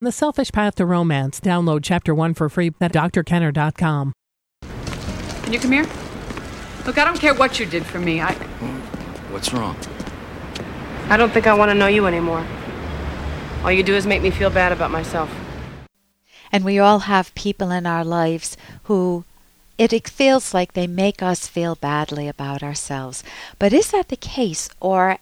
The Selfish Path to Romance. Download Chapter 1 for free at drkenner.com. Can you come here? Look, I don't care what you did for me. I, What's wrong? I don't think I want to know you anymore. All you do is make me feel bad about myself. And we all have people in our lives who it feels like they make us feel badly about ourselves. But is that the case? Or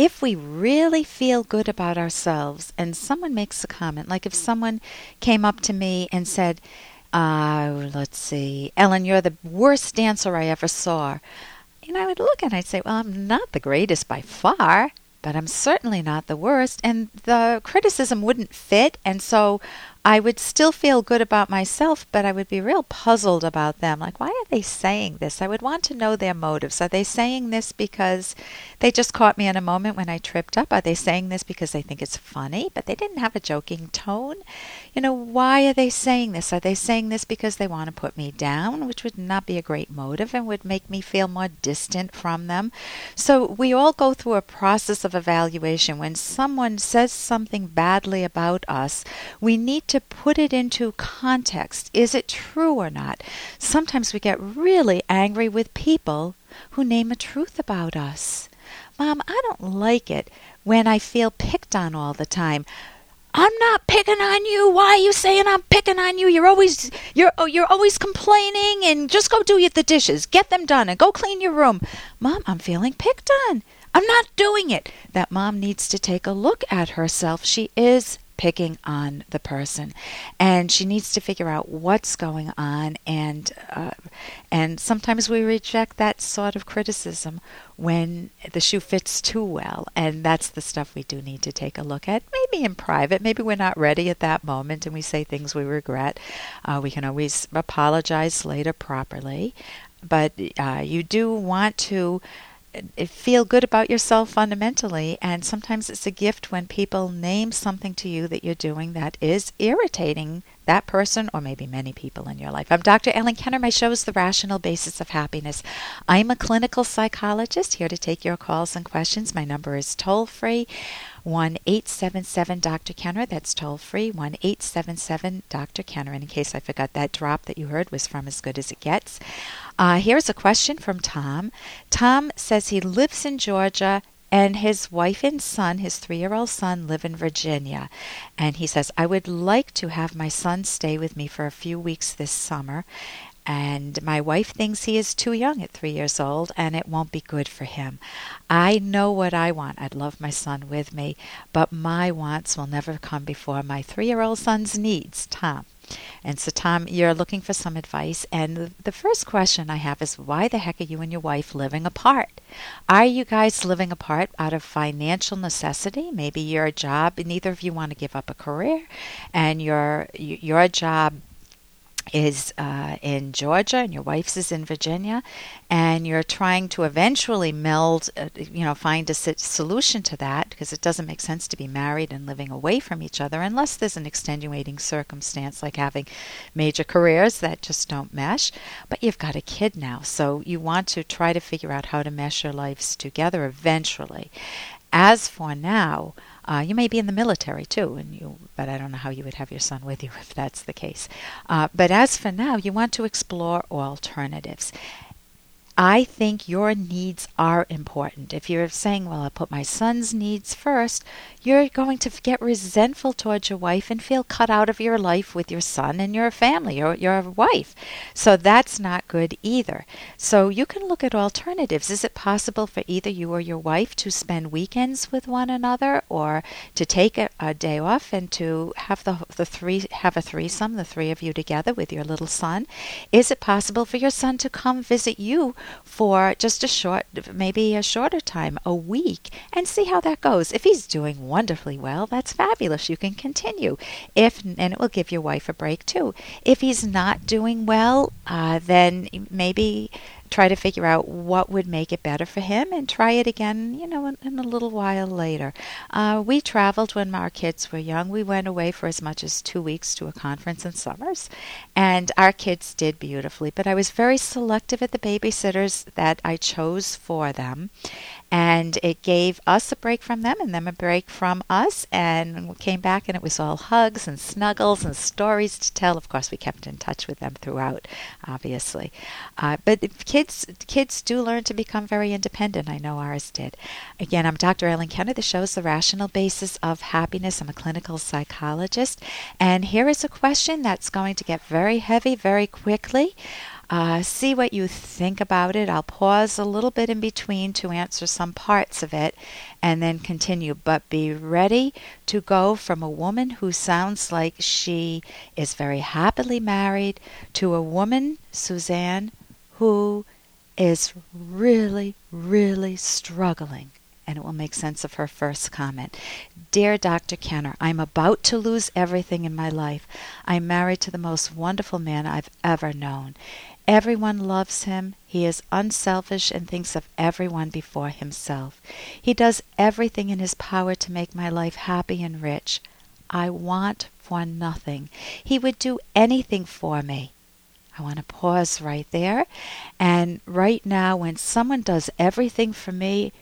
if we really feel good about ourselves and someone makes a comment, like if someone came up to me and said, uh, let's see, Ellen, you're the worst dancer I ever saw. And I would look and I'd say, well, I'm not the greatest by far, but I'm certainly not the worst. And the criticism wouldn't fit. And so I would still feel good about myself, but I would be real puzzled about them. Like, why are they saying this? I would want to know their motives. Are they saying this because they just caught me in a moment when I tripped up? Are they saying this because they think it's funny, but they didn't have a joking tone? You know, why are they saying this? Are they saying this because they want to put me down, which would not be a great motive and would make me feel more distant from them? So we all go through a process of evaluation. When someone says something badly about us, we need to put it into context. Is it true or not? Sometimes we get really angry with people who name a truth about us. Mom, I don't like it when I feel picked on all the time. I'm not picking on you. Why are you saying I'm picking on you? You're always you're oh, you're always complaining and just go do the dishes. Get them done and go clean your room. Mom, I'm feeling picked on. I'm not doing it. That mom needs to take a look at herself. She is picking on the person, and she needs to figure out what's going on. And uh, and sometimes we reject that sort of criticism when the shoe fits too well, and that's the stuff we do need to take a look at. Maybe in private, maybe we're not ready at that moment, and we say things we regret. Uh, we can always apologize later properly, but uh, you do want to feel good about yourself fundamentally. And sometimes it's a gift when people name something to you that you're doing that is irritating that person or maybe many people in your life. I'm Dr. Ellen Kenner. My show is The Rational Basis of Happiness. I'm a clinical psychologist here to take your calls and questions. My number is toll free. 1 877 Dr. Kenner. That's toll free 1 877 Dr. Kenner. In case I forgot that drop that you heard was from As Good as It Gets. Uh, here's a question from Tom. Tom says he lives in Georgia and his wife and son, his three year old son, live in Virginia. And he says, I would like to have my son stay with me for a few weeks this summer. And my wife thinks he is too young at three years old and it won't be good for him. I know what I want. I'd love my son with me, but my wants will never come before my three year old son's needs. Tom. And so, Tom, you're looking for some advice. And the first question I have is why the heck are you and your wife living apart? Are you guys living apart out of financial necessity? Maybe your job, neither of you want to give up a career, and your your job is uh, in Georgia and your wife's is in Virginia, and you're trying to eventually meld, uh, you know, find a solution to that because it doesn't make sense to be married and living away from each other unless there's an extenuating circumstance like having major careers that just don't mesh. But you've got a kid now, so you want to try to figure out how to mesh your lives together eventually. As for now, uh, you may be in the military too, and you, but I don't know how you would have your son with you if that's the case. Uh, but as for now, you want to explore alternatives. I think your needs are important. If you're saying, well, I put my son's needs first, you're going to get resentful towards your wife and feel cut out of your life with your son and your family or your wife. So that's not good either. So you can look at alternatives. Is it possible for either you or your wife to spend weekends with one another or to take a, a day off and to have the, the three have a threesome, the three of you together with your little son? Is it possible for your son to come visit you for just a short, maybe a shorter time, a week, and see how that goes? If he's doing wonderfully well, that's fabulous. You can continue. If and it will give your wife a break too. If he's not doing well, uh, then maybe try to figure out what would make it better for him and try it again, you know, in, in a little while later. Uh, we traveled when our kids were young. We went away for as much as two weeks to a conference in Summers, and our kids did beautifully. But I was very selective at the babysitters that I chose for them. And it gave us a break from them and them a break from us. And we came back, and it was all hugs and snuggles and stories to tell. Of course, we kept in touch with them throughout, obviously. Uh, but kids, kids do learn to become very independent. I know ours did. Again, I'm Dr. Ellen Kenner. The show is the rational basis of happiness. I'm a clinical psychologist, and here is a question that's going to get very heavy very quickly. Uh, see what you think about it. I'll pause a little bit in between to answer some parts of it and then continue. But be ready to go from a woman who sounds like she is very happily married to a woman, Suzanne, who is really, really struggling and it will make sense of her first comment. Dear Dr. Kenner, I'm about to lose everything in my life. I'm married to the most wonderful man I've ever known. Everyone loves him. He is unselfish and thinks of everyone before himself. He does everything in his power to make my life happy and rich. I want for nothing. He would do anything for me. I want to pause right there. And right now, when someone does everything for me,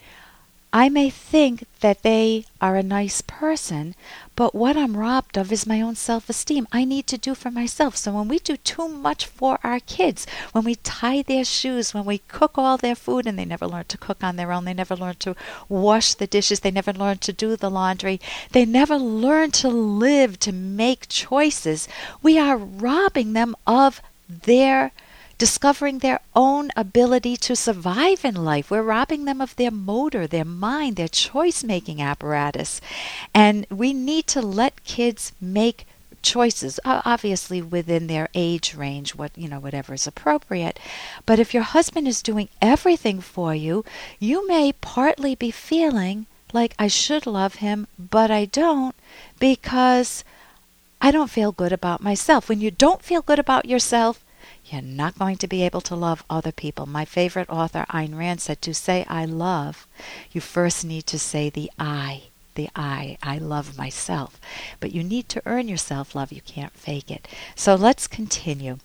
I may think that they are a nice person, but what I'm robbed of is my own self esteem. I need to do for myself. So when we do too much for our kids, when we tie their shoes, when we cook all their food and they never learn to cook on their own, they never learn to wash the dishes, they never learn to do the laundry, they never learn to live, to make choices, we are robbing them of their discovering their own ability to survive in life. We're robbing them of their motor, their mind, their choice making apparatus. And we need to let kids make choices obviously within their age range what you know whatever is appropriate but if your husband is doing everything for you you may partly be feeling like I should love him but I don't because I don't feel good about myself when you don't feel good about yourself you're not going to be able to love other people. My favorite author, Ayn Rand, said to say I love, you first need to say the I. The I. I love myself. But you need to earn your self love. You can't fake it. So let's continue.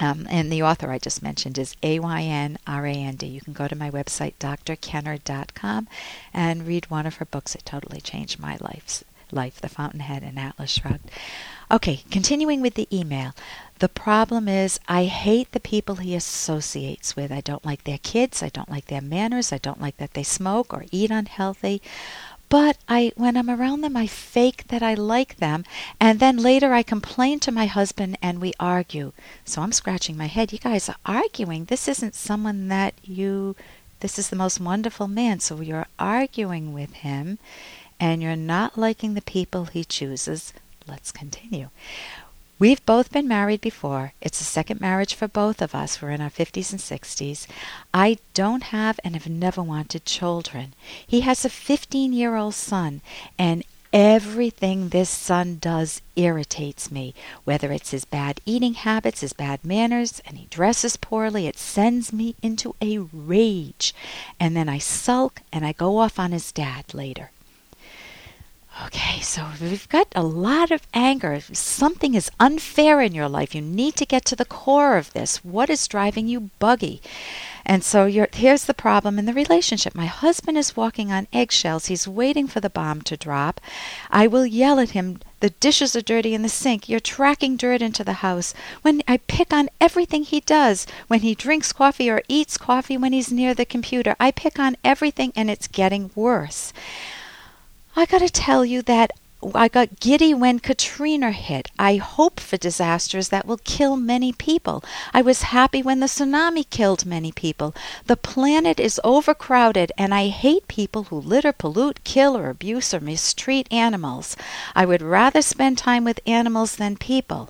Um, and the author I just mentioned is A Y N R A N D. You can go to my website, drkenner.com, and read one of her books. It totally changed my life, life The Fountainhead and Atlas Shrugged. Okay, continuing with the email. The problem is, I hate the people he associates with. I don't like their kids. I don't like their manners. I don't like that they smoke or eat unhealthy. But I, when I'm around them, I fake that I like them, and then later I complain to my husband and we argue. So I'm scratching my head. You guys are arguing. This isn't someone that you. This is the most wonderful man. So you're arguing with him, and you're not liking the people he chooses. Let's continue. We've both been married before. It's a second marriage for both of us. We're in our 50s and 60s. I don't have and have never wanted children. He has a 15 year old son, and everything this son does irritates me. Whether it's his bad eating habits, his bad manners, and he dresses poorly, it sends me into a rage. And then I sulk and I go off on his dad later. Okay, so we've got a lot of anger. Something is unfair in your life. You need to get to the core of this. What is driving you buggy? And so here's the problem in the relationship. My husband is walking on eggshells. He's waiting for the bomb to drop. I will yell at him, The dishes are dirty in the sink. You're tracking dirt into the house. When I pick on everything he does, when he drinks coffee or eats coffee when he's near the computer, I pick on everything and it's getting worse. I got to tell you that I got giddy when Katrina hit. I hope for disasters that will kill many people. I was happy when the tsunami killed many people. The planet is overcrowded, and I hate people who litter, pollute, kill, or abuse or mistreat animals. I would rather spend time with animals than people.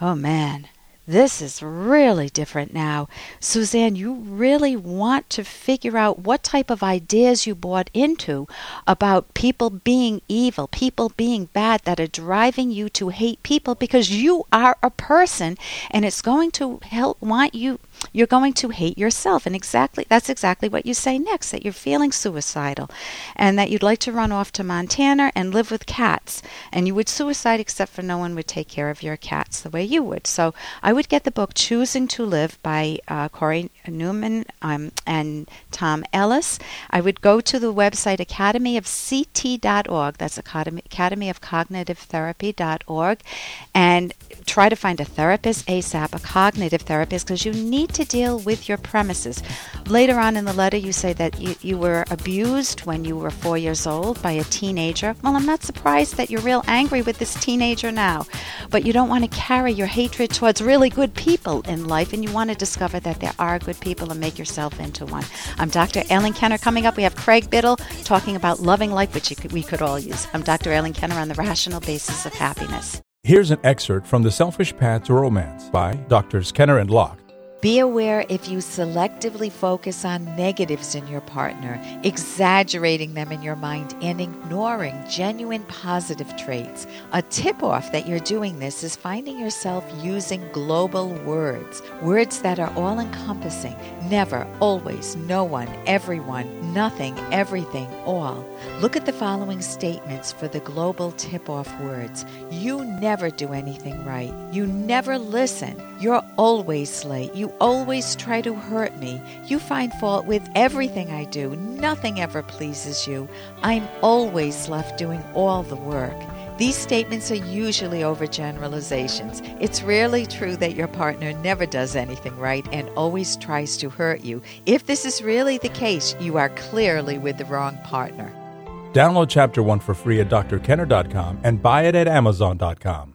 Oh man, this is really different now. Suzanne, you really want to figure out what type of ideas you bought into about people being evil, people being bad, that are driving you to hate people because you are a person and it's going to help want you you're going to hate yourself. And exactly that's exactly what you say next that you're feeling suicidal and that you'd like to run off to Montana and live with cats. And you would suicide except for no one would take care of your cats the way you would. So I would would get the book Choosing to Live by uh, Cory Newman um, and Tom Ellis. I would go to the website academyofct.org, that's Academy, Academy of Cognitive Therapy.org, and try to find a therapist ASAP, a cognitive therapist, because you need to deal with your premises. Later on in the letter, you say that you, you were abused when you were four years old by a teenager. Well, I'm not surprised that you're real angry with this teenager now, but you don't want to carry your hatred towards really good people in life, and you want to discover that there are good people and make yourself into one. I'm Dr. Ellen Kenner. Coming up, we have Craig Biddle talking about loving life, which could, we could all use. I'm Dr. Ellen Kenner on the rational basis of happiness. Here's an excerpt from The Selfish Path to Romance by Drs. Kenner and Locke. Be aware if you selectively focus on negatives in your partner, exaggerating them in your mind, and ignoring genuine positive traits. A tip off that you're doing this is finding yourself using global words, words that are all encompassing never, always, no one, everyone, nothing, everything, all. Look at the following statements for the global tip off words. You never do anything right. You never listen. You're always late. You always try to hurt me. You find fault with everything I do. Nothing ever pleases you. I'm always left doing all the work. These statements are usually overgeneralizations. It's rarely true that your partner never does anything right and always tries to hurt you. If this is really the case, you are clearly with the wrong partner. Download Chapter 1 for free at drkenner.com and buy it at amazon.com.